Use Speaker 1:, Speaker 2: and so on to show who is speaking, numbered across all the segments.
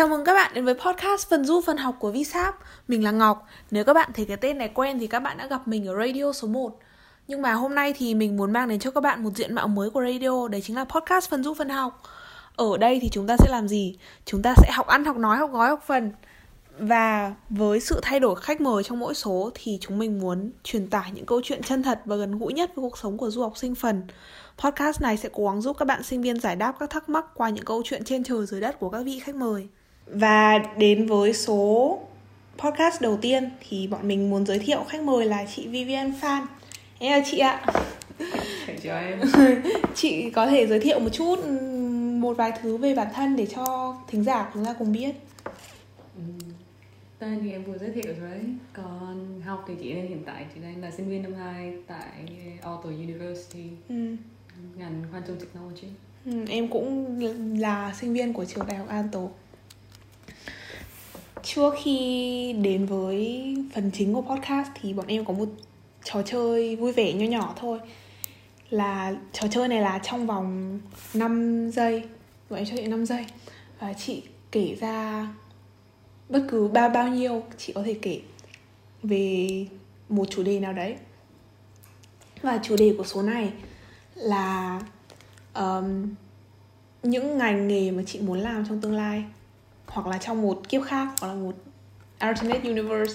Speaker 1: Chào mừng các bạn đến với podcast phần du phần học của VSAP Mình là Ngọc. Nếu các bạn thấy cái tên này quen thì các bạn đã gặp mình ở radio số 1 Nhưng mà hôm nay thì mình muốn mang đến cho các bạn một diện mạo mới của radio Đấy chính là podcast phần du phần học. Ở đây thì chúng ta sẽ làm gì? Chúng ta sẽ học ăn, học nói, học gói, học phần. Và với sự thay đổi khách mời trong mỗi số Thì chúng mình muốn truyền tải những câu chuyện chân thật và gần gũi nhất với cuộc sống của du học sinh phần. Podcast này sẽ cố gắng giúp các bạn sinh viên giải đáp các thắc mắc qua những câu chuyện trên trời dưới đất của các vị khách mời. Và đến với số podcast đầu tiên thì bọn mình muốn giới thiệu khách mời là chị Vivian Phan. Em là chị ạ.
Speaker 2: Chào em.
Speaker 1: chị có thể giới thiệu một chút một vài thứ về bản thân để cho thính giả chúng ta cùng biết.
Speaker 2: Ừ. Tên thì em vừa giới thiệu rồi đấy Còn học thì chị đang hiện tại chị đang là sinh viên năm 2 tại Auto University
Speaker 1: Ừ.
Speaker 2: ngành Quantum Technology
Speaker 1: Ừ, em cũng là sinh viên của trường đại học An Tố Trước khi đến với phần chính của podcast thì bọn em có một trò chơi vui vẻ nho nhỏ thôi. Là trò chơi này là trong vòng 5 giây. Bọn em cho chị 5 giây. Và chị kể ra bất cứ bao bao nhiêu chị có thể kể về một chủ đề nào đấy. Và chủ đề của số này là um, những ngành nghề mà chị muốn làm trong tương lai hoặc là trong một kiếp khác hoặc là một alternate universe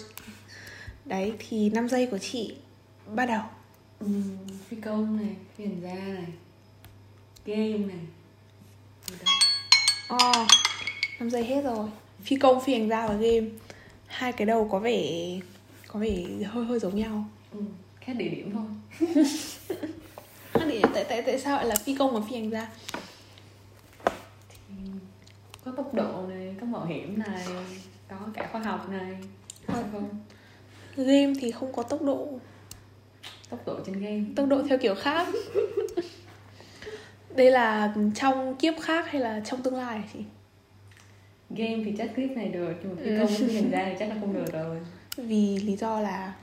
Speaker 1: đấy thì 5 giây của chị bắt đầu
Speaker 2: ừ. Phi công này, phi hành gia này Game này đó.
Speaker 1: oh, 5 giây hết rồi phi công phi hành gia và game hai cái đầu có vẻ có vẻ hơi hơi giống nhau
Speaker 2: ừ. Khác địa điểm thôi
Speaker 1: Khác địa tại tại tại sao lại là phi công và phi hành gia
Speaker 2: Có tốc độ này, có mạo hiểm này Có cả khoa học này. Phải không?
Speaker 1: game thì không có tốc độ.
Speaker 2: Tốc độ trên game.
Speaker 1: Tốc độ theo kiểu khác. Đây là trong kiếp khác hay là trong tương lai chị?
Speaker 2: Game thì chắc clip này được Nhưng mà
Speaker 1: Ừ.
Speaker 2: công phi hành gia thì chắc là không được rồi.
Speaker 1: Vì lý do là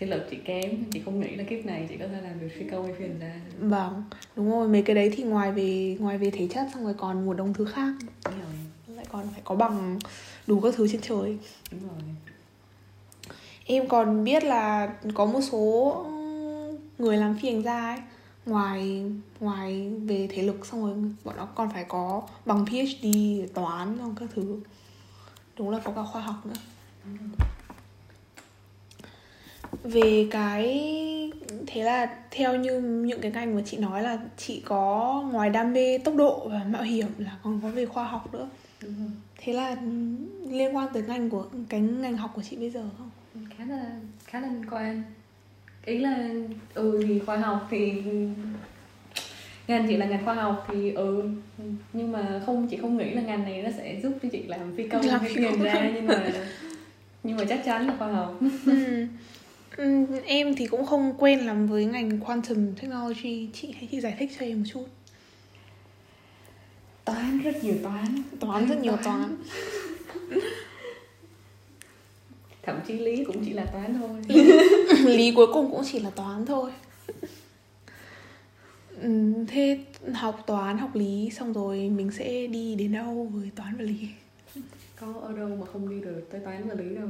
Speaker 2: Thể lực chị kém Chị không nghĩ là kiếp này chị có thể làm được phi công hay phi hành gia
Speaker 1: vâng đúng rồi mấy cái đấy thì ngoài về ngoài về thể chất xong rồi còn một đống thứ khác.
Speaker 2: Đúng rồi.
Speaker 1: Lại còn phải có bằng đủ các thứ trên trời.
Speaker 2: Đúng rồi.
Speaker 1: Em còn biết là có một số người làm phi hành gia ấy ngoài ngoài về thể lực xong rồi bọn nó còn phải có bằng PhD toán xong các thứ. Đúng là có cả khoa học nữa về cái thế là theo như những cái ngành mà chị nói là chị có ngoài đam mê tốc độ và mạo hiểm là còn có về khoa học nữa.
Speaker 2: Đúng rồi.
Speaker 1: Thế là liên quan tới ngành của cái ngành học của chị bây giờ không?
Speaker 2: Khá là khá là liên quan. Ý là ừ thì khoa học thì ngành chị là ngành khoa học thì ừ nhưng mà không chị không nghĩ là ngành này nó sẽ giúp cho chị làm phi công
Speaker 1: Làm
Speaker 2: hay
Speaker 1: công.
Speaker 2: gia nhưng mà nhưng mà chắc chắn là khoa học.
Speaker 1: Ừ. Em thì cũng không quen lắm với ngành quantum technology. Chị hãy chị giải thích cho em một chút.
Speaker 2: Toán rất nhiều toán.
Speaker 1: Toán rất nhiều toán.
Speaker 2: Thậm chí lý cũng chỉ là toán thôi.
Speaker 1: Lý cuối cùng cũng chỉ là toán thôi. Thế học toán học lý xong rồi mình sẽ đi đến đâu với toán và lý?
Speaker 2: Có ở đâu mà không đi được tới toán và lý đâu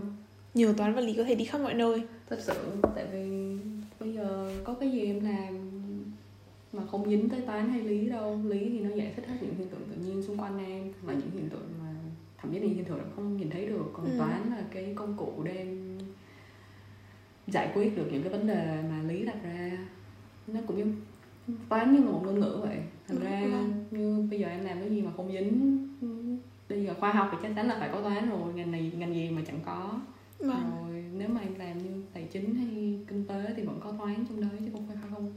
Speaker 1: nhiều toán và lý có thể đi khắp mọi nơi.
Speaker 2: Thật sự tại vì bây giờ có cái gì em làm mà không dính tới toán hay lý đâu. Lý thì nó giải thích hết những hiện tượng tự nhiên xung quanh em và những hiện tượng mà thậm chí là hiện tượng em không nhìn thấy được. Còn
Speaker 1: Ừ.
Speaker 2: toán là cái công cụ để em giải quyết được những cái vấn đề mà lý đặt ra. Nó cũng như toán như một ngôn ngữ vậy. Thành
Speaker 1: Đúng,
Speaker 2: ra như bây giờ em làm cái gì mà không dính bây giờ khoa học thì chắc chắn là phải có toán rồi ngành này ngành gì mà chẳng có
Speaker 1: vâng.
Speaker 2: rồi nếu mà em làm như tài chính hay kinh tế thì vẫn có toán trong đấy chứ không phải không?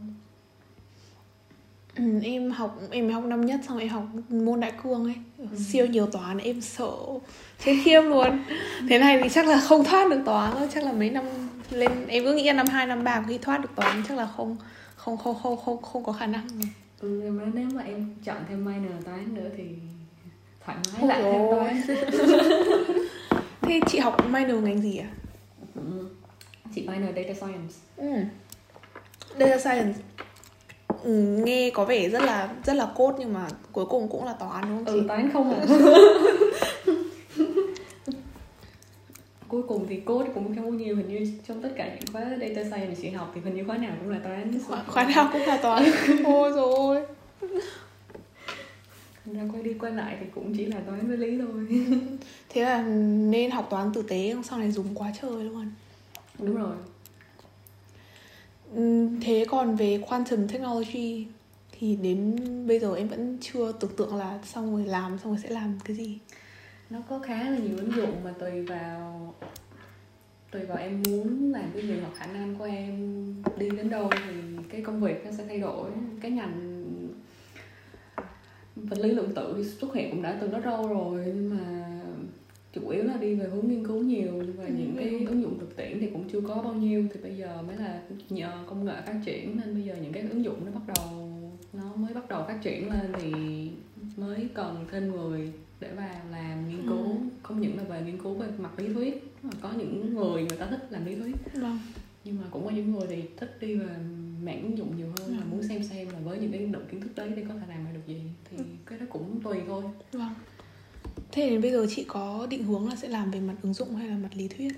Speaker 1: Ừ, em học em học năm nhất xong em học môn đại cương ấy.
Speaker 2: Ừ.
Speaker 1: siêu nhiều toán em sợ chết khiếp luôn. Thế này thì chắc là không thoát được toán đâu chắc là mấy năm lên em cứ nghĩ là năm hai năm ba khi thoát được toán chắc là không không không không không không có khả năng
Speaker 2: ừ, nếu mà em chọn thêm minor toán nữa thì thoải mái
Speaker 1: Ôi
Speaker 2: lại thêm toán
Speaker 1: Thế chị học minor ngành gì ạ?
Speaker 2: À? Chị minor data science.
Speaker 1: Ừ. Data science ừ, nghe có vẻ rất là rất là cốt nhưng mà cuối cùng cũng là toán đúng không
Speaker 2: ừ,
Speaker 1: chị?
Speaker 2: Ừ, toán không ạ cuối cùng thì cốt cũng không có nhiều hình như trong tất cả những khóa data science mà chị học thì hình như khóa nào cũng là toán
Speaker 1: khóa, khóa nào cũng là toán ôi rồi
Speaker 2: Thành ra quay đi quay lại thì cũng chỉ là toán với lý thôi.
Speaker 1: Thế là nên học toán tử tế sau này dùng quá trời luôn.
Speaker 2: Đúng rồi.
Speaker 1: Thế còn về quantum technology thì đến bây giờ em vẫn chưa tưởng tượng là xong rồi làm xong rồi sẽ làm cái gì?
Speaker 2: Nó có khá là nhiều ứng dụng mà tùy vào tùy vào em muốn làm cái gì hoặc khả năng của em đi đến đâu thì cái công việc nó sẽ thay đổi cái ngành vật lý lượng tử xuất hiện cũng đã từ rất lâu rồi nhưng mà chủ yếu là đi về hướng nghiên cứu nhiều và
Speaker 1: Ừ,
Speaker 2: những cái
Speaker 1: ừ.
Speaker 2: ứng dụng thực tiễn thì cũng chưa có bao nhiêu thì bây giờ mới là nhờ công nghệ phát triển nên bây giờ những cái ứng dụng nó bắt đầu nó mới bắt đầu phát triển lên thì mới cần thêm người để vào làm nghiên cứu
Speaker 1: Ừ.
Speaker 2: không những là về nghiên cứu về mặt lý thuyết mà có những người người ta thích làm lý thuyết
Speaker 1: vâng
Speaker 2: nhưng mà cũng có những người thì thích đi về mảng ứng dụng nhiều hơn là
Speaker 1: Ừ.
Speaker 2: muốn xem xem là với những cái lượng kiến thức đấy thì có thể làm thì cái đó cũng tùy thôi.
Speaker 1: Vâng. Thế đến bây giờ chị có định hướng là sẽ làm về mặt ứng dụng hay là mặt lý thuyết?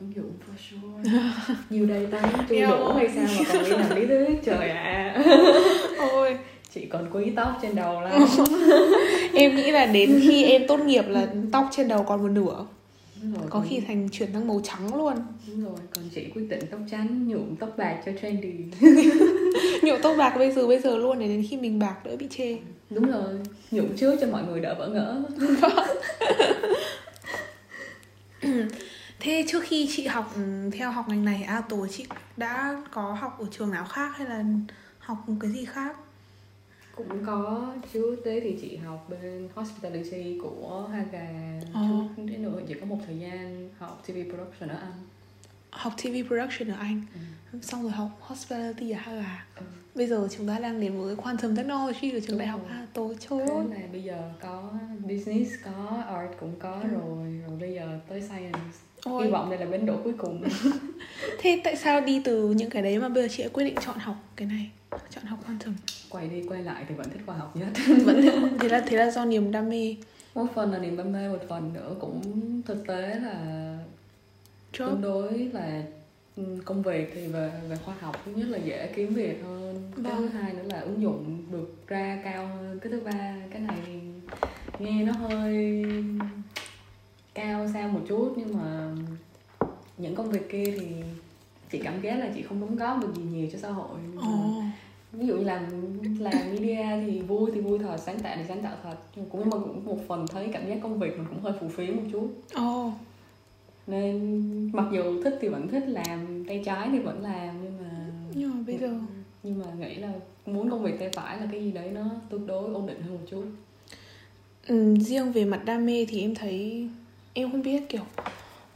Speaker 2: Ứng dụng for sure. Nhiều đây ta chưa đủ hay sao mà còn đi làm lý thuyết? Trời ạ.
Speaker 1: Ôi.
Speaker 2: Chị còn quý tóc trên đầu lắm.
Speaker 1: Em nghĩ là đến khi em tốt nghiệp là tóc trên đầu còn một nửa
Speaker 2: Đúng rồi,
Speaker 1: có
Speaker 2: còn-
Speaker 1: khi thành chuyển sang màu trắng luôn.
Speaker 2: Đúng rồi còn chị quyết định tóc trắng nhuộm tóc bạc cho trendy.
Speaker 1: Nhuộm tóc bạc bây giờ bây giờ luôn để đến khi mình bạc đỡ bị chê.
Speaker 2: Đúng rồi nhuộm trước cho mọi người đỡ bỡ ngỡ.
Speaker 1: Thế trước khi chị học ừ, theo học ngành này à tổ chị đã có học ở trường nào khác hay là học một cái gì khác
Speaker 2: cũng có trước đấy thì chị học bên hospitality của Haga.
Speaker 1: Ờ.
Speaker 2: trước đến nữa chỉ có một thời gian học TV production ở Anh.
Speaker 1: Học TV production ở Anh.
Speaker 2: Ừ.
Speaker 1: xong rồi học hospitality ở Haga.
Speaker 2: Ừ.
Speaker 1: bây giờ chúng ta đang đến với quantum technology ở trường
Speaker 2: Đúng
Speaker 1: đại học
Speaker 2: rồi.
Speaker 1: Hato trời ơi
Speaker 2: là bây giờ có business có art cũng có
Speaker 1: Ừ.
Speaker 2: rồi. Rồi bây giờ tới science. Hy
Speaker 1: Ôi,
Speaker 2: vọng đây là bến đỗ cuối cùng.
Speaker 1: Thế tại sao đi từ những cái đấy mà bây giờ chị quyết định chọn học cái này? Chọn học quantum
Speaker 2: quay đi quay lại thì vẫn thích khoa học nhất.
Speaker 1: Vẫn thế là thế là do niềm đam mê.
Speaker 2: Một phần là niềm đam mê một phần nữa cũng thực tế là tương đối là ừ, công việc thì về về khoa học thứ nhất là dễ kiếm việc hơn. Cái
Speaker 1: Vâng.
Speaker 2: thứ hai nữa là ứng dụng được ra cao hơn. Cái thứ ba cái này thì nghe nó hơi cao sao một chút nhưng mà những công việc kia thì chị cảm giác là chị không đóng góp được gì nhiều cho xã hội.
Speaker 1: Ồ,
Speaker 2: ví dụ như làm làm media thì vui thì vui thật sáng tạo thì sáng tạo thật. Nhưng cũng mà cũng một phần thấy cảm giác công việc mình cũng hơi phù phiếm một chút.
Speaker 1: Ồ,
Speaker 2: nên mặc dù thích thì vẫn thích làm tay trái thì vẫn làm nhưng mà
Speaker 1: nhưng mà bây giờ
Speaker 2: nhưng mà nghĩ là muốn công việc tay phải là cái gì đấy nó tương đối ổn định hơn một chút.
Speaker 1: Ừ, riêng về mặt đam mê thì em thấy em không biết kiểu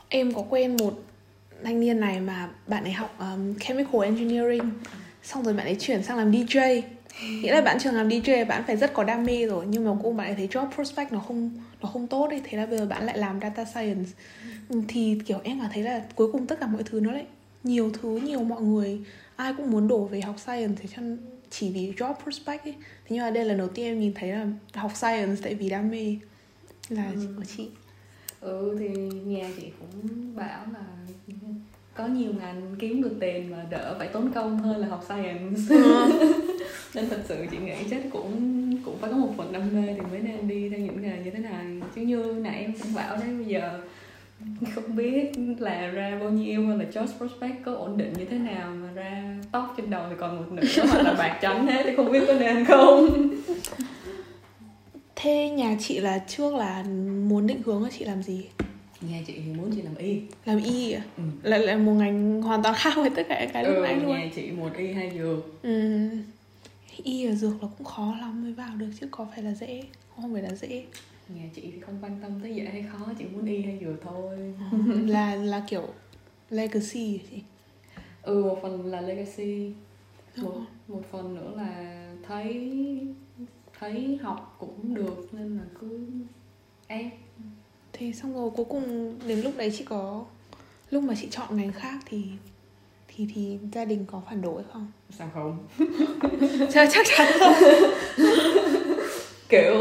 Speaker 1: em có quen một thanh niên này mà bạn ấy học um, chemical engineering xong rồi bạn ấy chuyển sang làm DJ nghĩa là bạn trường làm DJ bạn phải rất có đam mê rồi. Nhưng mà cũng bạn ấy thấy job prospect nó không nó không tốt ấy. Thế là bây giờ bạn lại làm data science. Thì kiểu em cảm thấy là cuối cùng tất cả mọi thứ nó lại nhiều thứ nhiều mọi người. Ai cũng muốn đổ về học science thế cho chỉ vì job prospect ấy. Thế nhưng mà đây là lần đầu tiên em nhìn thấy là học science tại vì đam mê là
Speaker 2: Ừ.
Speaker 1: của chị.
Speaker 2: Ừ thì nhà chị cũng bảo là có nhiều ngành kiếm được tiền mà đỡ phải tốn công hơn là học science. Nên thật sự chị nghĩ chắc cũng cũng phải có một phần đam mê thì mới nên đi theo những nghề như thế này. Chứ như nãy em cũng bảo đấy bây giờ không biết là ra bao nhiêu hay là job prospect có ổn định như thế nào mà ra tóc trên đầu thì còn một nửa hoặc là bạc trắng hết thì không biết có nên không.
Speaker 1: Thế nhà chị là trước là muốn định hướng là chị làm gì
Speaker 2: nhà chị thì muốn chị làm y.
Speaker 1: Làm y à?
Speaker 2: ừ.
Speaker 1: là là một ngành hoàn toàn khác với tất cả cái lúc
Speaker 2: ừ,
Speaker 1: nãy luôn.
Speaker 2: nhà chị một y hai dược
Speaker 1: ừ. y ở dược là cũng khó lắm mới vào được chứ có phải là dễ không phải là dễ.
Speaker 2: Nhà chị thì không quan tâm tới dễ hay khó chỉ muốn y hay dược thôi.
Speaker 1: Là là kiểu legacy à chị?
Speaker 2: Ừ một phần là legacy.
Speaker 1: Đúng
Speaker 2: một một phần nữa là thấy thấy học cũng được nên là cứ ép
Speaker 1: thế xong rồi cuối cùng đến lúc đấy chị có lúc mà chị chọn ngành khác thì thì thì gia đình có phản đối không
Speaker 2: sao không
Speaker 1: chắc chắc chắn
Speaker 2: kiểu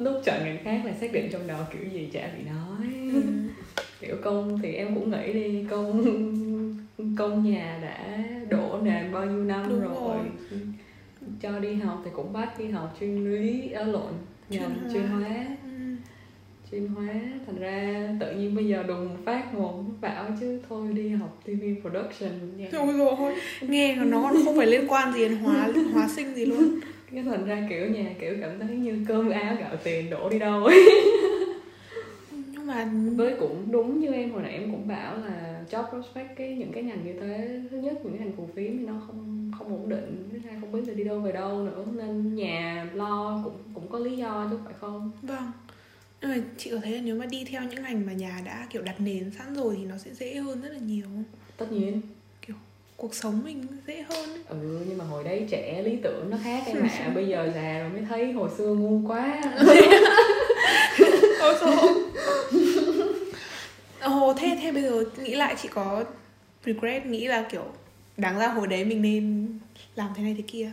Speaker 2: lúc chọn ngành khác là xác định trong đầu kiểu gì chả bị nói
Speaker 1: Ừ.
Speaker 2: kiểu công thì em cũng nghĩ đi công công nhà đã đổ nền bao nhiêu năm
Speaker 1: Đúng
Speaker 2: rồi.
Speaker 1: rồi.
Speaker 2: cho đi học thì cũng bắt đi học chuyên lý ở lộn nhầm
Speaker 1: chuyên hóa.
Speaker 2: Chuyên hóa thành ra tự nhiên bây giờ đùng phát một bảo chứ thôi đi học TV production nha.
Speaker 1: Dồi ôi, nghe nó còn không phải liên quan gì đến hóa hóa sinh gì luôn.
Speaker 2: Cái thành ra kiểu nhà kiểu cảm thấy như cơm áo gạo tiền đổ đi đâu. Ấy
Speaker 1: nhưng mà
Speaker 2: với cũng đúng như em hồi nãy em cũng bảo là job prospect cái những cái ngành như thế thứ nhất những cái ngành phù phiếm thì nó không không ổn định thứ hai không biết là đi đâu về đâu nữa nên nhà lo cũng cũng có lý do chứ phải không.
Speaker 1: Vâng nhưng mà chị có thấy là nếu mà đi theo những ngành mà nhà đã kiểu đặt nền sẵn rồi thì nó sẽ dễ hơn rất là nhiều
Speaker 2: tất nhiên.
Speaker 1: Cuộc sống mình dễ hơn ấy.
Speaker 2: ừ nhưng mà hồi đấy trẻ lý tưởng nó khác em ạ. Bây giờ già rồi mới thấy hồi xưa ngu quá.
Speaker 1: Ôi ôi. Ồ thế thế bây giờ nghĩ lại chị có regret nghĩ là kiểu đáng ra hồi đấy mình nên làm thế này thế kia?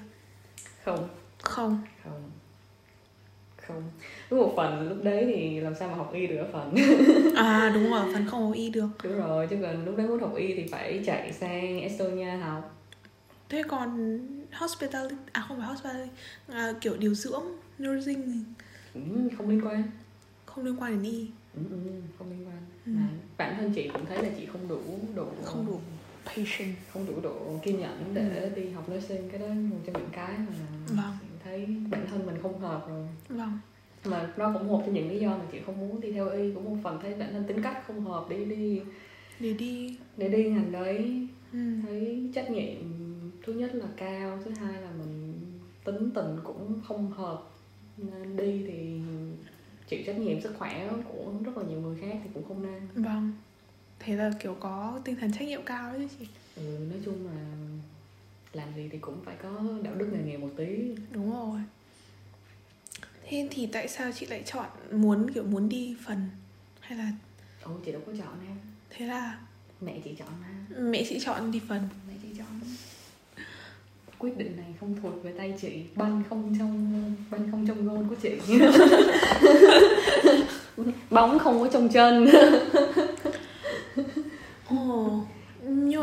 Speaker 2: Không.
Speaker 1: Không.
Speaker 2: Không không? Một phần lúc đấy thì làm sao mà học y được ở phần?
Speaker 1: À đúng rồi phần không có y được.
Speaker 2: Đúng rồi chứ còn lúc đấy muốn học y thì phải chạy sang Estonia học.
Speaker 1: Thế còn hospital à không phải hospital à, kiểu điều dưỡng nursing
Speaker 2: ừ, không liên quan.
Speaker 1: không liên quan đến y.
Speaker 2: Ừ, ừ, không liên quan.
Speaker 1: Ừ.
Speaker 2: Mà bản thân chị cũng thấy là chị không đủ đủ
Speaker 1: Không đủ. patient.
Speaker 2: không đủ độ kiên nhẫn để đi học nursing cái đó một trong những cái mà
Speaker 1: Vâng.
Speaker 2: Thấy bản thân mình không hợp rồi.
Speaker 1: Vâng.
Speaker 2: Mà nó cũng một trong những lý do mà chị không muốn đi theo y cũng một phần thấy bản thân tính cách không hợp để đi.
Speaker 1: Để đi.
Speaker 2: Để đi ngành đấy.
Speaker 1: Ừ.
Speaker 2: thấy trách nhiệm thứ nhất là cao thứ hai là mình tính tình cũng không hợp. Nên đi thì chịu trách nhiệm sức khỏe của rất là nhiều người khác thì cũng không nên.
Speaker 1: Vâng. Thế là kiểu có tinh thần trách nhiệm cao đấy chứ chị?
Speaker 2: Ừ, nói chung là làm gì thì cũng phải có đạo đức nghề nghiệp một tí.
Speaker 1: Đúng rồi. Thế thì tại sao chị lại chọn muốn kiểu muốn đi phần hay là
Speaker 2: ồ chị đâu có chọn em.
Speaker 1: Thế là
Speaker 2: mẹ chị chọn mà
Speaker 1: mẹ chị chọn đi phần.
Speaker 2: Mẹ chị chọn quyết định này không thuộc về tay chị banh không trong banh không trong gôn của chị. Bóng không có trong chân.
Speaker 1: Nhưng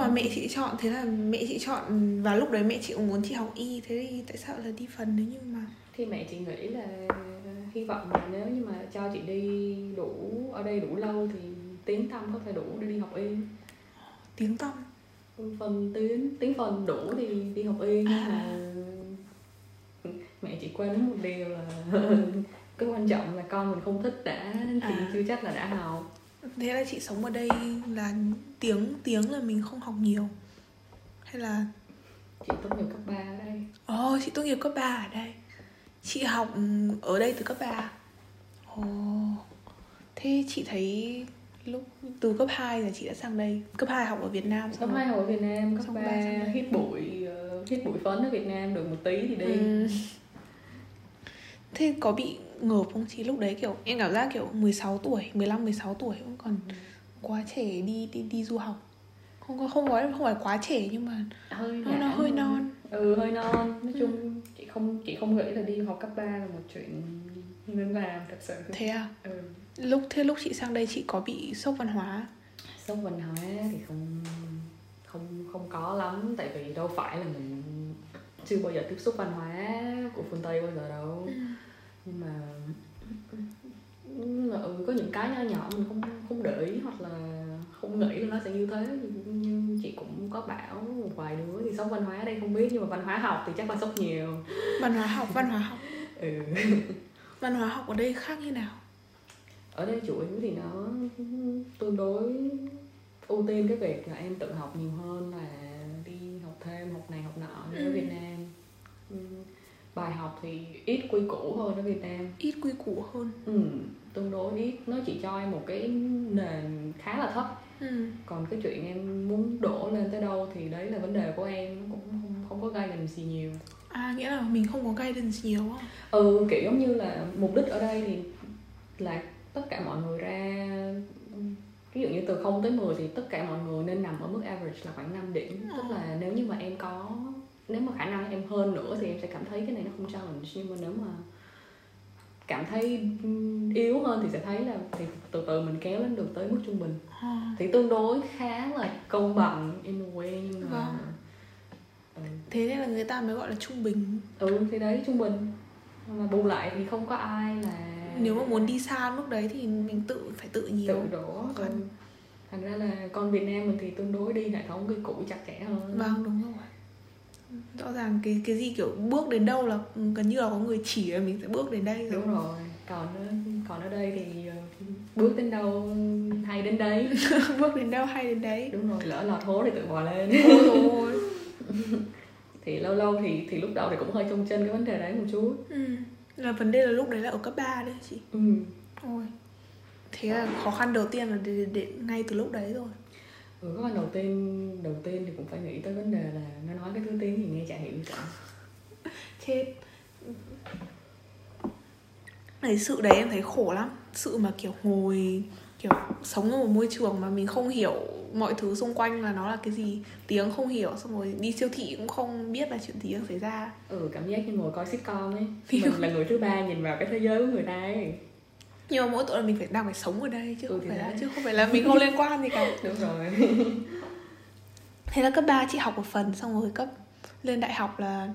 Speaker 1: mà mẹ chị chọn thế là mẹ chị chọn và lúc đấy mẹ chị cũng muốn chị học y thế thì tại sao lại đi phần nếu như mà
Speaker 2: thì mẹ chị nghĩ là hy vọng là nếu như mà cho chị đi đủ ở đây đủ lâu thì tiếng tâm có thể đủ để đi học y.
Speaker 1: Tiếng tăm?
Speaker 2: Phần tiếng tiếng phần đủ thì đi học y nhưng mà mẹ chị quên một điều là cái quan trọng là con mình không thích đã thì
Speaker 1: À.
Speaker 2: chưa chắc là đã học
Speaker 1: thế là chị sống ở đây là tiếng tiếng là mình không học nhiều. Hay là
Speaker 2: chị tốt nghiệp cấp 3 ở đây.
Speaker 1: Ồ chị tốt nghiệp cấp 3 ở đây. Chị học ừm, ở đây từ cấp 3 ồ thế chị thấy lúc từ cấp 2 là chị đã sang đây. Cấp 2 học ở Việt Nam
Speaker 2: cấp
Speaker 1: xong rồi-
Speaker 2: 2 học ở Việt Nam cấp
Speaker 1: Xong
Speaker 2: 3
Speaker 1: ba sang đây.
Speaker 2: hít bụi ờ, hít bụi phấn ở Việt Nam được một tí thì đi.
Speaker 1: Ừ. Thế có bị ngợp không chị lúc đấy kiểu em cảm giác kiểu 16 tuổi, 15 16 tuổi cũng còn quá trẻ đi đi đi du học. Không có không có không phải quá trẻ nhưng mà
Speaker 2: hơi
Speaker 1: nó, nó hơi non.
Speaker 2: ừ hơi non nói chung chị không chị không nghĩ là đi học cấp 3 là một chuyện nên làm thật sự
Speaker 1: Thế à?
Speaker 2: ừ.
Speaker 1: Lúc thế lúc chị sang đây chị có bị sốc văn hóa.
Speaker 2: sốc văn hóa thì không không không có lắm tại vì đâu phải là mình chưa bao giờ tiếp xúc văn hóa của phương tây bao giờ đâu
Speaker 1: Ừ.
Speaker 2: nhưng mà nhưng mà, ừ, có những cái nhỏ nhỏ mình không không để ý hoặc là không nghĩ là nó sẽ như thế nhưng chị cũng có bảo một vài đứa thì sốc văn hóa ở đây không biết nhưng mà văn hóa học thì chắc là sốc nhiều
Speaker 1: Văn hóa học, văn hóa học.
Speaker 2: ừ.
Speaker 1: Văn hóa học ở đây khác như nào?
Speaker 2: ở đây chủ yếu thì nó tương đối ưu tiên cái việc là em tự học nhiều hơn là đi học thêm học này học nọ như ở
Speaker 1: Ừ.
Speaker 2: Việt Nam Ừ. bài học thì ít quy củ hơn ở Việt Nam
Speaker 1: Ít quy củ hơn.
Speaker 2: ừ, tương đối ít nó chỉ cho em một cái nền khá là thấp.
Speaker 1: Ừ.
Speaker 2: còn cái chuyện em muốn đổ lên tới đâu thì đấy là vấn đề của em cũng không, không có guidance gì nhiều.
Speaker 1: À nghĩa là mình không có guidance nhiều á.
Speaker 2: ừ kiểu giống như là mục đích ở đây thì là tất cả mọi người ra ví dụ như từ 0 tới 10 thì tất cả mọi người nên nằm ở mức average là khoảng 5 điểm. Tức là nếu như mà em có nếu mà khả năng em hơn nữa thì em sẽ cảm thấy cái này nó không challenge. Nhưng mà nếu mà cảm thấy yếu hơn thì sẽ thấy là thì từ từ mình kéo lên được tới mức trung bình
Speaker 1: à.
Speaker 2: thì tương đối khá là công bằng in a way nhưng mà
Speaker 1: Vâng.
Speaker 2: ừ.
Speaker 1: thế nên là người ta mới gọi là trung bình
Speaker 2: ừ thì đấy trung bình mà bù lại thì không có ai là
Speaker 1: nếu mà muốn đi xa mức đấy thì mình tự phải tự nhiều
Speaker 2: tự đổ ừ. thành ra là con Việt Nam mình thì tương đối đi hệ thống cái cũ chặt chẽ hơn
Speaker 1: vâng đúng rồi rõ ràng cái cái gì kiểu bước đến đâu là gần như là có người chỉ là mình sẽ bước đến đây rồi
Speaker 2: đúng rồi. còn còn ở đây thì ờ, bước đến đâu hay đến đấy.
Speaker 1: Bước đến đâu hay đến đấy.
Speaker 2: Đúng rồi lỡ lọt hố thì tự bò lên.
Speaker 1: Ôi
Speaker 2: thì lâu lâu thì thì lúc đầu thì cũng hơi trông chân cái vấn đề đấy một chút.
Speaker 1: Ừ. là vấn đề là lúc đấy là ở cấp 3 đấy chị.
Speaker 2: Ừ.
Speaker 1: ôi thế là khó khăn đầu tiên là để, để, ngay từ lúc đấy rồi
Speaker 2: ừ có đầu tiên đầu tiên thì cũng phải nghĩ tới vấn đề là nó nói cái thứ tiếng thì nghe chả hiểu cả.
Speaker 1: Chết. Cái sự đấy em thấy khổ lắm. Sự mà kiểu ngồi kiểu sống ở một môi trường mà mình không hiểu mọi thứ xung quanh là nó là cái gì? Tiếng không hiểu xong rồi đi siêu thị cũng không biết là chuyện gì đang xảy ra.
Speaker 2: Ừ cảm giác như ngồi coi sitcom ấy. Mình là người thứ ba nhìn vào cái thế giới của người ta ấy
Speaker 1: nhưng mà mỗi tội là mình phải đang phải sống ở đây chứ
Speaker 2: Ừ,
Speaker 1: không
Speaker 2: thì
Speaker 1: phải là chứ không phải là mình không liên quan gì cả.
Speaker 2: Đúng rồi.
Speaker 1: Thế là cấp 3 chị học một phần xong rồi cấp lên đại học là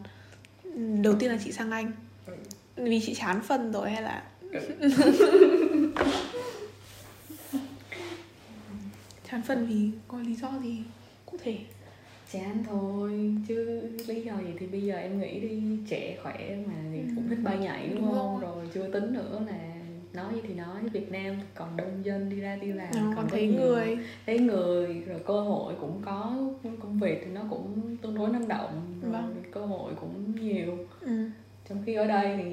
Speaker 1: ừ, đầu tiên là chị sang anh.
Speaker 2: Ừ.
Speaker 1: vì chị chán phân rồi hay là chán phân vì có lý do gì cụ thể?
Speaker 2: Chán thôi chứ lý do gì thì bây giờ em nghĩ đi trẻ khỏe mà thì cũng thích bay nhảy đúng,
Speaker 1: Đúng
Speaker 2: không?
Speaker 1: rồi.
Speaker 2: rồi chưa tính nữa là nói gì thì nói Việt Nam còn đông dân đi ra đi làm
Speaker 1: Ờ,
Speaker 2: còn
Speaker 1: thấy
Speaker 2: nhiều-
Speaker 1: người
Speaker 2: thấy người rồi cơ hội cũng có công việc thì nó cũng tương đối năng động rồi
Speaker 1: Vâng.
Speaker 2: cơ hội cũng nhiều.
Speaker 1: Ừ.
Speaker 2: trong khi ở đây thì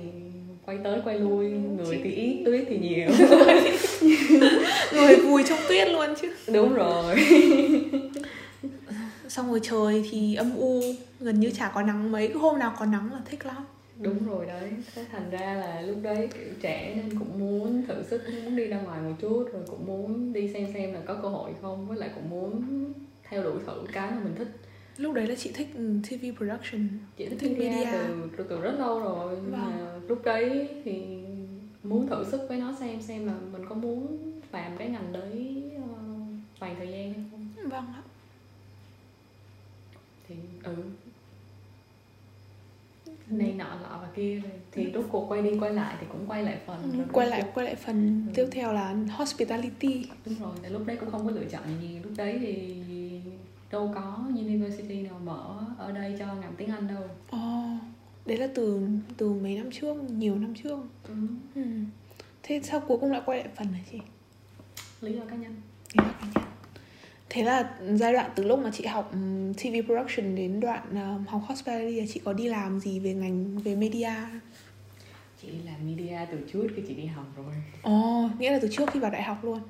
Speaker 2: quay tới quay lui người thì ít tuyết thì nhiều.
Speaker 1: Người vùi trong tuyết luôn chứ.
Speaker 2: Đúng rồi.
Speaker 1: Xong rồi trời thì âm u gần như chả có nắng mấy hôm nào có nắng là thích lắm
Speaker 2: đúng rồi đấy thế thành ra là lúc đấy kiểu trẻ nên cũng muốn thử sức muốn đi ra ngoài một chút rồi cũng muốn đi xem xem là có cơ hội không với lại cũng muốn theo đuổi thử cái mà mình thích.
Speaker 1: Lúc đấy là chị thích ừ, TV production
Speaker 2: chị thích
Speaker 1: Thích
Speaker 2: media. từ, từ rất lâu rồi nhưng
Speaker 1: Vâng.
Speaker 2: mà lúc đấy thì muốn thử sức với nó xem xem là mình có muốn làm cái ngành đấy ờ, toàn thời gian hay không
Speaker 1: vâng ạ
Speaker 2: thì ừ này nọ lọ và kia rồi thì rốt cuộc quay đi quay lại thì cũng quay lại phần
Speaker 1: Ừ, quay lại quay lại phần
Speaker 2: Ừ.
Speaker 1: tiếp theo là hospitality
Speaker 2: đúng rồi tại lúc đấy cũng không có lựa chọn gì lúc đấy thì đâu có university nào mở ở đây cho ngành tiếng Anh đâu
Speaker 1: Ồ, đấy là từ từ mấy năm trước nhiều năm trước
Speaker 2: ừ.
Speaker 1: ừ. thế sao cuối cùng lại quay lại phần này chị
Speaker 2: lý do cá nhân
Speaker 1: Thế là cái nhận. Thế là giai đoạn từ lúc mà chị học ừm, TV production đến đoạn ừm, học hospitality là chị có đi làm gì về ngành về media?
Speaker 2: Chị làm media từ trước khi chị đi học rồi.
Speaker 1: Ồ, nghĩa là từ trước khi vào đại học luôn.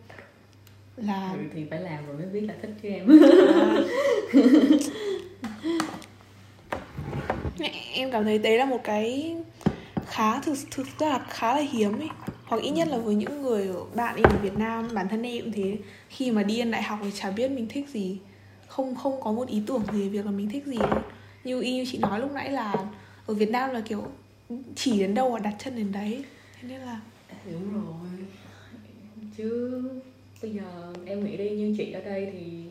Speaker 1: Là
Speaker 2: ừ, thì phải làm rồi mới biết là thích chứ em.
Speaker 1: Em cảm thấy đấy là một cái khá thực thực ra là khá là hiếm ấy hoặc ít nhất là với những người bạn em ở Việt Nam bản thân em cũng thế khi mà đi lên đại học thì chả biết mình thích gì. Không không có một ý tưởng gì về việc là mình thích gì. Luôn như y như chị nói lúc nãy là ở Việt Nam là kiểu chỉ đến đâu là đặt chân đến đấy. Thế nên là
Speaker 2: đúng rồi. Chứ bây giờ em nghĩ đi như chị ở đây thì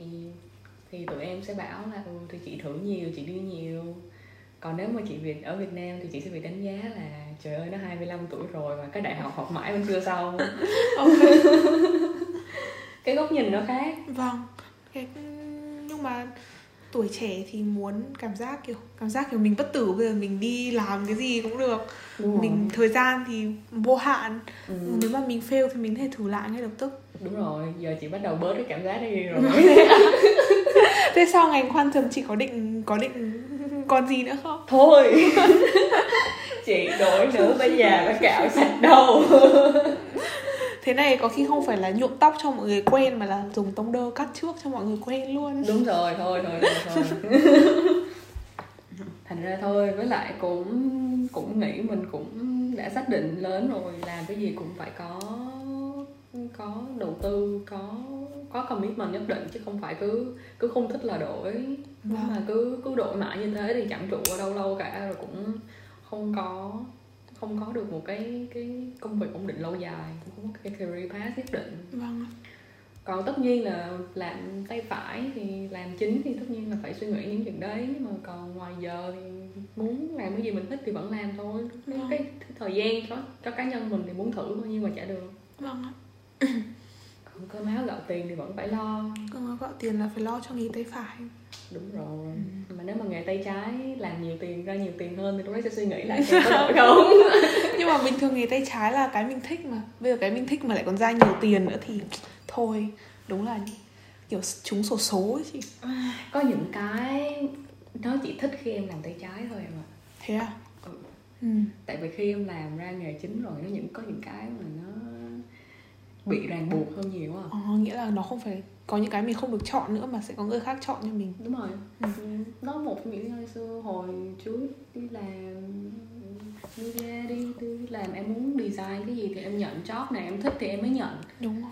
Speaker 2: thì tụi em sẽ bảo là ừ, thì chị thử nhiều chị đi nhiều còn nếu mà chị Việt ở Việt Nam thì chị sẽ bị đánh giá là trời ơi nó 25 tuổi rồi mà cái đại học học mãi vẫn chưa xong. Cái góc nhìn nó khác.
Speaker 1: Vâng. Cái nhưng mà tuổi trẻ thì muốn cảm giác kiểu cảm giác kiểu mình bất tử bây giờ mình đi làm cái gì cũng được.
Speaker 2: Đúng
Speaker 1: mình thời gian thì vô hạn.
Speaker 2: Ừ,
Speaker 1: nếu mà mình fail thì mình có thể thử lại ngay lập tức.
Speaker 2: Đúng rồi giờ chị bắt đầu bớt cái cảm giác đi rồi.
Speaker 1: Thế sau ngành quantum chị có định có định còn gì nữa không?
Speaker 2: Thôi. Chị đổi nữa bây giờ nó cạo sạch đâu
Speaker 1: thế này có khi không phải là nhuộm tóc cho mọi người quen mà là dùng tông đơ cắt trước cho mọi người quen luôn.
Speaker 2: Đúng rồi thôi thôi thôi, thôi. thành ra thôi với lại cũng cũng nghĩ mình cũng đã xác định lớn rồi làm cái gì cũng phải có có đầu tư có có commitment nhất định chứ không phải cứ cứ không thích là đổi. Nếu
Speaker 1: Vâng.
Speaker 2: mà cứ cứ đổi mãi như thế thì chẳng trụ ở đâu lâu cả rồi cũng không có không có được một cái cái công việc ổn định lâu dài cũng không có cái career path nhất định.
Speaker 1: Vâng.
Speaker 2: Còn tất nhiên là làm tay phải thì làm chính thì tất nhiên là phải suy nghĩ những chuyện đấy nhưng mà còn ngoài giờ thì muốn làm cái gì mình thích thì vẫn làm thôi.
Speaker 1: Vâng.
Speaker 2: cái, cái thời gian cho cho cá nhân mình thì muốn thử bao nhiêu mà chả được.
Speaker 1: Vâng
Speaker 2: cơm áo gạo tiền thì vẫn phải lo.
Speaker 1: Cơm gọi tiền là phải lo cho nghề tay phải.
Speaker 2: Đúng rồi.
Speaker 1: Ừ.
Speaker 2: mà nếu mà nghề tay trái làm nhiều tiền ra nhiều tiền hơn thì lúc đấy sẽ suy nghĩ lại có đổi không.
Speaker 1: Nhưng mà bình thường nghề tay trái là cái mình thích mà. Bây giờ cái mình thích mà lại còn ra nhiều tiền nữa thì thôi đúng là kiểu trúng sổ số ấy chị.
Speaker 2: Có những cái nó chỉ thích khi em làm tay trái thôi em ạ.
Speaker 1: Thế à?
Speaker 2: Ừ.
Speaker 1: ừ.
Speaker 2: tại vì khi em làm ra nghề chính rồi nó những có những cái mà nó bị ràng buộc hơn nhiều à.
Speaker 1: Ờ, nghĩa là nó không phải có những cái mình không được chọn nữa mà sẽ có người khác chọn cho mình.
Speaker 2: Đúng rồi.
Speaker 1: Ừ.
Speaker 2: Nó một trong những ngày xưa hồi trước đi làm đi ra đi, đi làm em muốn design cái gì thì em nhận job này em thích thì em mới nhận.
Speaker 1: Đúng rồi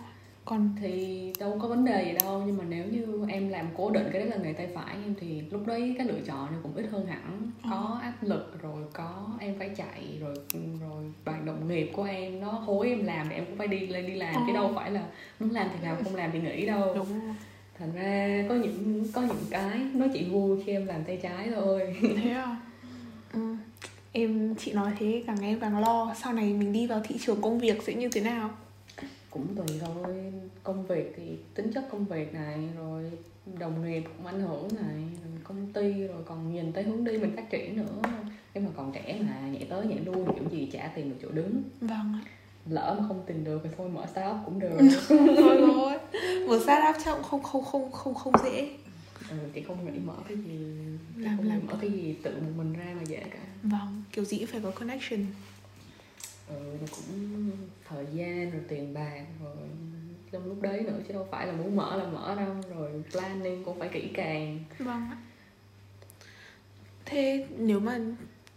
Speaker 1: còn
Speaker 2: thì đâu có vấn đề gì đâu nhưng mà nếu như em làm cố định cái đấy là nghề tay phải em thì lúc đấy cái lựa chọn nó cũng ít hơn hẳn. Có áp lực rồi có em phải chạy rồi rồi bạn đồng nghiệp của em nó hối em làm thì em cũng phải đi lên đi làm chứ
Speaker 1: Ờ.
Speaker 2: đâu phải là muốn làm thì làm không làm thì nghỉ đâu.
Speaker 1: Đúng rồi.
Speaker 2: Thành ra có những có những cái nó chỉ vui khi em làm tay trái thôi.
Speaker 1: Thế à? Ừ. em chị nói thế càng ngày em càng lo sau này mình đi vào thị trường công việc sẽ như thế nào
Speaker 2: cũng tùy thôi. Công việc thì tính chất công việc này rồi đồng nghiệp cũng ảnh hưởng này rồi công ty rồi còn nhìn tới hướng đi mình phát triển nữa. Nếu mà còn trẻ mà nhảy tới nhảy lui kiểu gì chả tìm được chỗ đứng.
Speaker 1: Vâng
Speaker 2: lỡ mà không tìm được thì thôi mở startup cũng được.
Speaker 1: Thôi thôi. Một startup chắc cũng không không không không không dễ.
Speaker 2: Ừ, chị không nghĩ mở cái gì
Speaker 1: Làm-
Speaker 2: không
Speaker 1: làm
Speaker 2: mở cái gì tự một mình ra mà dễ cả.
Speaker 1: Vâng kiểu gì cũng phải có connection
Speaker 2: ừ, rồi cũng thời gian rồi tiền bạc rồi trong lúc đấy nữa chứ đâu phải là muốn mở là mở đâu rồi planning cũng phải kỹ càng.
Speaker 1: Vâng ạ. Thế nếu mà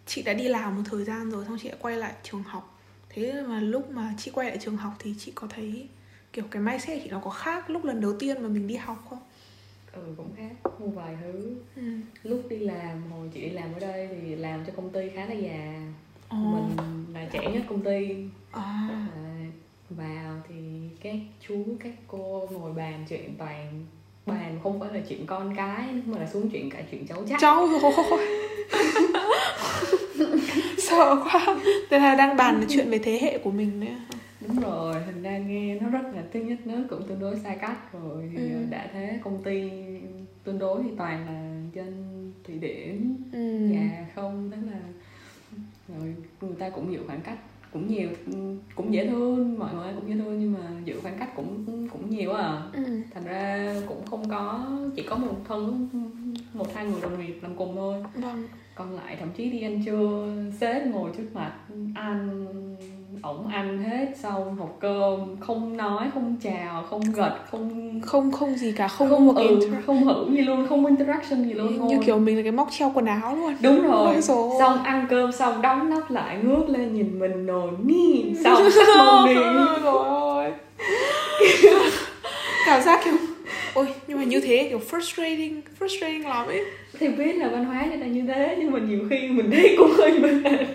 Speaker 1: chị đã đi làm một thời gian rồi xong chị đã quay lại trường học thế mà lúc mà chị quay lại trường học thì chị có thấy kiểu cái mindset chị nó có khác lúc lần đầu tiên mà mình đi học không?
Speaker 2: Ừ cũng khác một vài thứ.
Speaker 1: Ừ.
Speaker 2: lúc đi làm hồi chị đi làm ở đây thì làm cho công ty khá là già
Speaker 1: Ồ.
Speaker 2: mình là trẻ nhất công ty
Speaker 1: à.
Speaker 2: à, vào thì các chú các cô ngồi bàn chuyện toàn bàn không phải là chuyện con cái mà là xuống chuyện cả chuyện cháu chắc
Speaker 1: cháu rồi sợ quá thế là đang bàn là chuyện về thế hệ của mình nữa
Speaker 2: đúng rồi thành ra nghe nó rất là thứ nhất nó cũng tương đối xa cách rồi thì
Speaker 1: Ừ.
Speaker 2: đã thế công ty tương đối thì toàn là trên thụy điển
Speaker 1: ừ.
Speaker 2: nhà không thế là rồi người ta cũng giữ khoảng cách cũng nhiều cũng dễ thương mọi người cũng dễ thương nhưng mà giữ khoảng cách cũng cũng nhiều à.
Speaker 1: Ừ.
Speaker 2: thành ra cũng không có chỉ có một thân một hai người đồng nghiệp làm cùng thôi.
Speaker 1: Vâng.
Speaker 2: Còn lại thậm chí đi ăn trưa sếp ngồi trước mặt ăn ổng ăn hết xong hộp cơm không nói không chào không gật không
Speaker 1: không không gì cả không,
Speaker 2: không ừ,
Speaker 1: inter-
Speaker 2: không hữu gì luôn không interaction gì luôn
Speaker 1: như
Speaker 2: thôi.
Speaker 1: kiểu mình là cái móc treo quần áo luôn.
Speaker 2: Đúng rồi.
Speaker 1: Ôi.
Speaker 2: xong ăn cơm xong đóng nắp lại ngước lên nhìn mình nồi niên xong sắc mông đi
Speaker 1: rồi cảm giác kiểu ôi nhưng mà như thế kiểu frustrating frustrating lắm ấy.
Speaker 2: Thì biết là văn hóa người ta như thế nhưng mà nhiều khi mình thấy cũng hơi mệt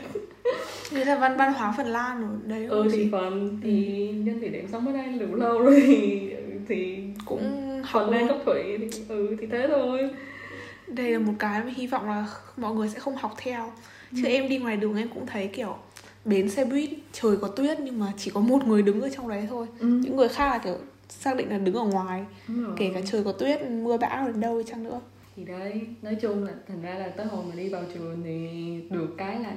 Speaker 1: đấy là văn văn hóa Phần Lan rồi đấy
Speaker 2: ừ thì phần thì nhân thị điểm sống ở đây đủ lâu rồi thì thì
Speaker 1: cũng học
Speaker 2: phần lên
Speaker 1: luôn
Speaker 2: gốc thủy thì ừ thì thế thôi.
Speaker 1: Đây là một cái mà hy vọng là mọi người sẽ không học theo. Chứ em đi ngoài đường em cũng thấy kiểu bến xe buýt trời có tuyết nhưng mà chỉ có một người đứng ở trong đấy thôi.
Speaker 2: Ừ.
Speaker 1: những người khác là kiểu xác định là đứng ở ngoài. Kể cả trời có tuyết mưa bão đến đâu chăng nữa.
Speaker 2: Thì đấy nói chung là thành ra là tới hồi mà đi vào trường thì được cái là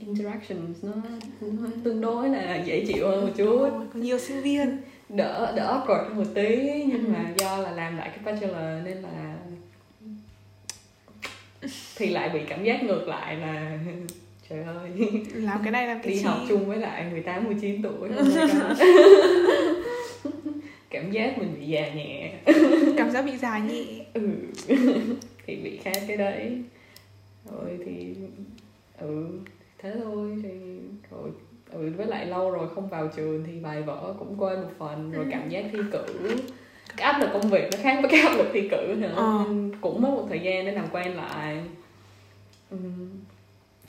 Speaker 2: interactions nó, nó tương đối là dễ chịu hơn một chút.
Speaker 1: Có nhiều sinh viên.
Speaker 2: Đỡ đỡ awkward một tí nhưng mà do là làm lại cái bachelor nên là thì lại bị cảm giác ngược lại là trời ơi.
Speaker 1: Làm cái này làm cái
Speaker 2: đi
Speaker 1: chi
Speaker 2: học chung với lại 18 19 tuổi. Cảm giác mình bị già nhẹ.
Speaker 1: Cảm giác bị già nhẹ
Speaker 2: ừ. Thì bị khác cái đấy. Rồi thì ừ thế thôi thì rồi ừ với lại lâu rồi không vào trường thì bài vở cũng quên một phần rồi cảm giác thi cử. Cái áp lực công việc nó khác với cái áp lực thi cử nữa
Speaker 1: Ờ.
Speaker 2: nên cũng mất một thời gian để làm quen lại. Ừ.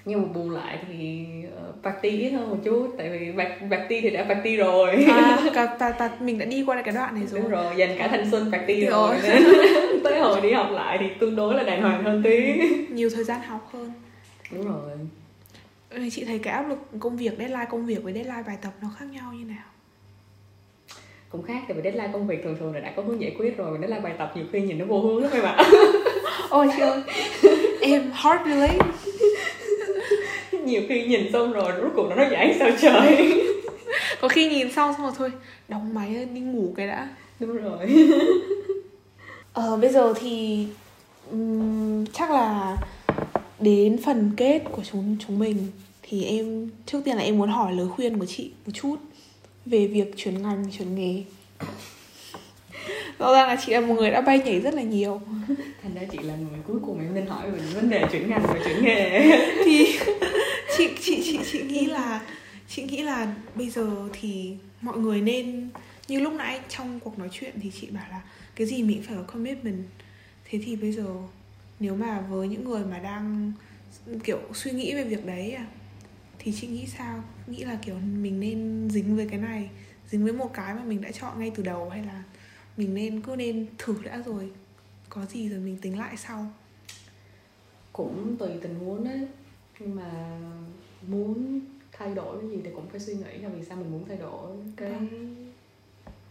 Speaker 2: nhưng mà bù lại thì uh, party ít hơn một chút tại vì party thì đã party rồi.
Speaker 1: À, cả, cả, cả, mình đã đi qua cái đoạn này rồi
Speaker 2: đúng rồi. dành cả thanh xuân party rồi, rồi. tới hồi đi học lại thì tương đối là đàng hoàng hơn tí.
Speaker 1: Nhiều thời gian học hơn
Speaker 2: đúng rồi.
Speaker 1: Chị thấy cái áp lực công việc deadline công việc với deadline bài tập nó khác nhau như nào?
Speaker 2: Cũng khác tại vì deadline công việc thường thường là đã có hướng giải quyết rồi mà deadline bài tập nhiều khi nhìn nó vô hướng lắm em ạ.
Speaker 1: Ôi ơi em hard relate
Speaker 2: nhiều khi nhìn xong rồi rốt cuộc nó nói giải sao trời?
Speaker 1: Có khi nhìn xong xong rồi thôi đóng máy đi ngủ cái đã.
Speaker 2: Đúng rồi.
Speaker 1: Ờ bây giờ thì um, chắc là đến phần kết của chúng chúng mình thì em trước tiên là em muốn hỏi lời khuyên của chị một chút về việc chuyển ngành chuyển nghề. Rõ ràng là chị là một người đã bay nhảy rất là nhiều.
Speaker 2: Thành ra chị là người cuối cùng em nên hỏi về vấn đề chuyển ngành và chuyển nghề.
Speaker 1: Thì chị chị chị chị nghĩ là chị nghĩ là bây giờ thì mọi người nên như lúc nãy trong cuộc nói chuyện thì chị bảo là cái gì mình phải có commitment. Thế thì bây giờ nếu mà với những người mà đang kiểu suy nghĩ về việc đấy à thì chị nghĩ sao nghĩ là kiểu mình nên dính với cái này dính với một cái mà mình đã chọn ngay từ đầu hay là mình nên cứ nên thử đã rồi có gì rồi mình tính lại sau
Speaker 2: cũng tùy tình huống đấy nhưng mà muốn thay đổi cái gì thì cũng phải suy nghĩ là vì sao mình muốn thay đổi cái à.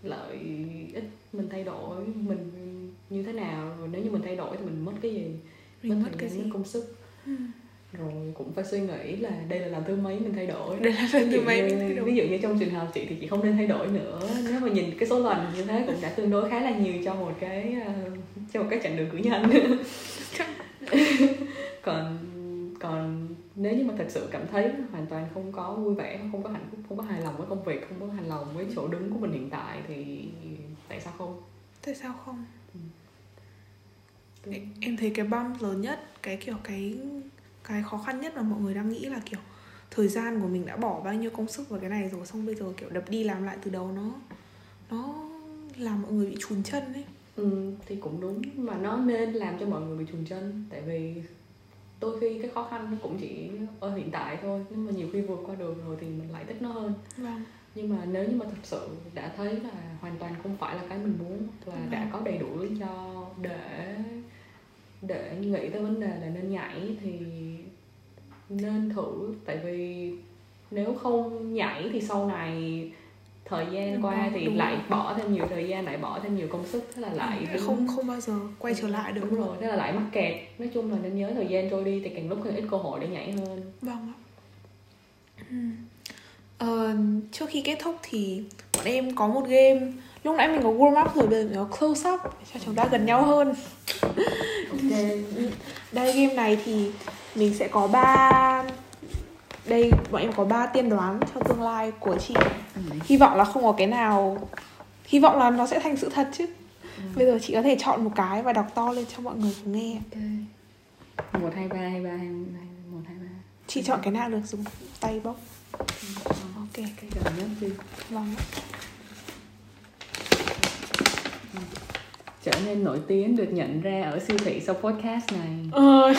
Speaker 2: lợi ích mình thay đổi mình như thế nào rồi nếu như mình thay đổi thì mình mất cái gì?
Speaker 1: Mình mất, cái gì?
Speaker 2: công sức. Ừ. Rồi cũng phải suy nghĩ là đây là lần thứ mấy mình thay đổi.
Speaker 1: Đây là lần thứ mấy mình thay đổi.
Speaker 2: ví dụ như trong trường hợp chị thì chị không nên thay đổi nữa. Nếu mà nhìn cái số lần như thế cũng đã tương đối khá là nhiều cho một cái uh, cho một cái chặng đường cử nhân. Còn còn nếu như mà thật sự cảm thấy hoàn toàn không có vui vẻ không có hạnh phúc không có hài lòng với công việc không có hài lòng với chỗ đứng của mình hiện tại thì tại sao không?
Speaker 1: Tại sao không? Ừ. em thấy cái bump lớn nhất cái kiểu cái cái khó khăn nhất mà mọi người đang nghĩ là kiểu thời gian của mình đã bỏ bao nhiêu công sức vào cái này rồi xong bây giờ kiểu đập đi làm lại từ đầu nó nó làm mọi người bị chùn chân ấy.
Speaker 2: Ừ thì cũng đúng mà nó nên làm cho mọi người bị chùn chân. Tại vì đôi khi cái khó khăn nó cũng chỉ ở hiện tại thôi nhưng mà nhiều khi vượt qua được rồi thì mình lại thích nó hơn.
Speaker 1: Vâng.
Speaker 2: Nhưng mà nếu như mà thật sự đã thấy là hoàn toàn không phải là cái mình muốn vâng. đã có đầy đủ lý do để để nghĩ tới vấn đề là nên nhảy thì nên thử tại vì nếu không nhảy thì sau này thời gian đúng qua thì đúng lại rồi. bỏ thêm nhiều thời gian lại bỏ thêm nhiều công sức thế là lại
Speaker 1: ừ, không không bao giờ quay trở lại được
Speaker 2: đúng rồi thế là lại mắc kẹt nói chung là nên nhớ thời gian trôi đi thì càng lúc càng ít cơ hội để nhảy hơn
Speaker 1: vâng ạ ừ. Ờ, trước khi kết thúc thì bọn em có một game. Lúc nãy mình có warm up rồi bây giờ mình có close up để cho chúng ta gần nhau hơn. Okay. đây game này thì mình sẽ có ba đây bọn em có ba tiên đoán cho tương lai của chị. Ừ. hy vọng là không có cái nào hy vọng là nó sẽ thành sự thật chứ. Ừ. bây giờ chị có thể chọn một cái và đọc to lên cho mọi người cùng nghe.
Speaker 2: Một hai ba hai ba hai một hai ba.
Speaker 1: Chị chọn cái nào được dùng? Tay bốc
Speaker 2: ừ. Ok cái gần nhất đi
Speaker 1: vâng
Speaker 2: trở nên nổi tiếng được nhận ra ở siêu thị sau podcast này.
Speaker 1: Ờ.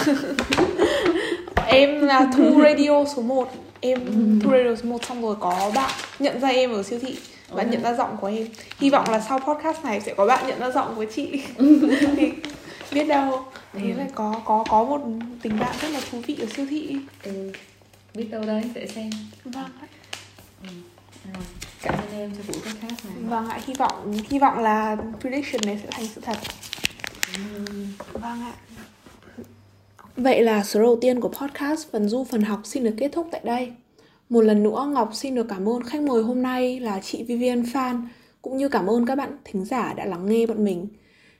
Speaker 1: em là thu radio số 1 em ừ. thu radio số 1 xong rồi có bạn nhận ra em ở siêu thị. Và ừ. nhận ra giọng của em. Hy vọng là sau podcast này sẽ có bạn nhận ra giọng của chị. Thì biết đâu. Thế ừ. là có có có một tình bạn rất là thú vị ở siêu thị.
Speaker 2: Ừ. biết đâu đấy sẽ xem.
Speaker 1: Vâng
Speaker 2: ừ. rồi cảm ơn em cho buổi podcast này
Speaker 1: vâng ạ hy vọng hy vọng là prediction này sẽ thành sự thật uhm. vâng ạ Vậy là số đầu tiên của podcast phần du phần học xin được kết thúc tại đây. Một lần nữa Ngọc xin được cảm ơn khách mời hôm nay là chị Vivian Phan cũng như cảm ơn các bạn thính giả đã lắng nghe bọn mình.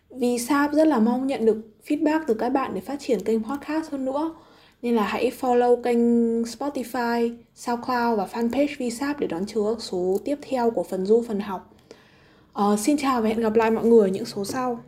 Speaker 1: Vì Sap rất là mong nhận được feedback từ các bạn để phát triển kênh podcast hơn nữa. Nên là hãy follow kênh Spotify, SoundCloud và fanpage VSAP để đón chờ số tiếp theo của phần du phần học. Uh, xin chào và hẹn gặp lại mọi người ở những số sau.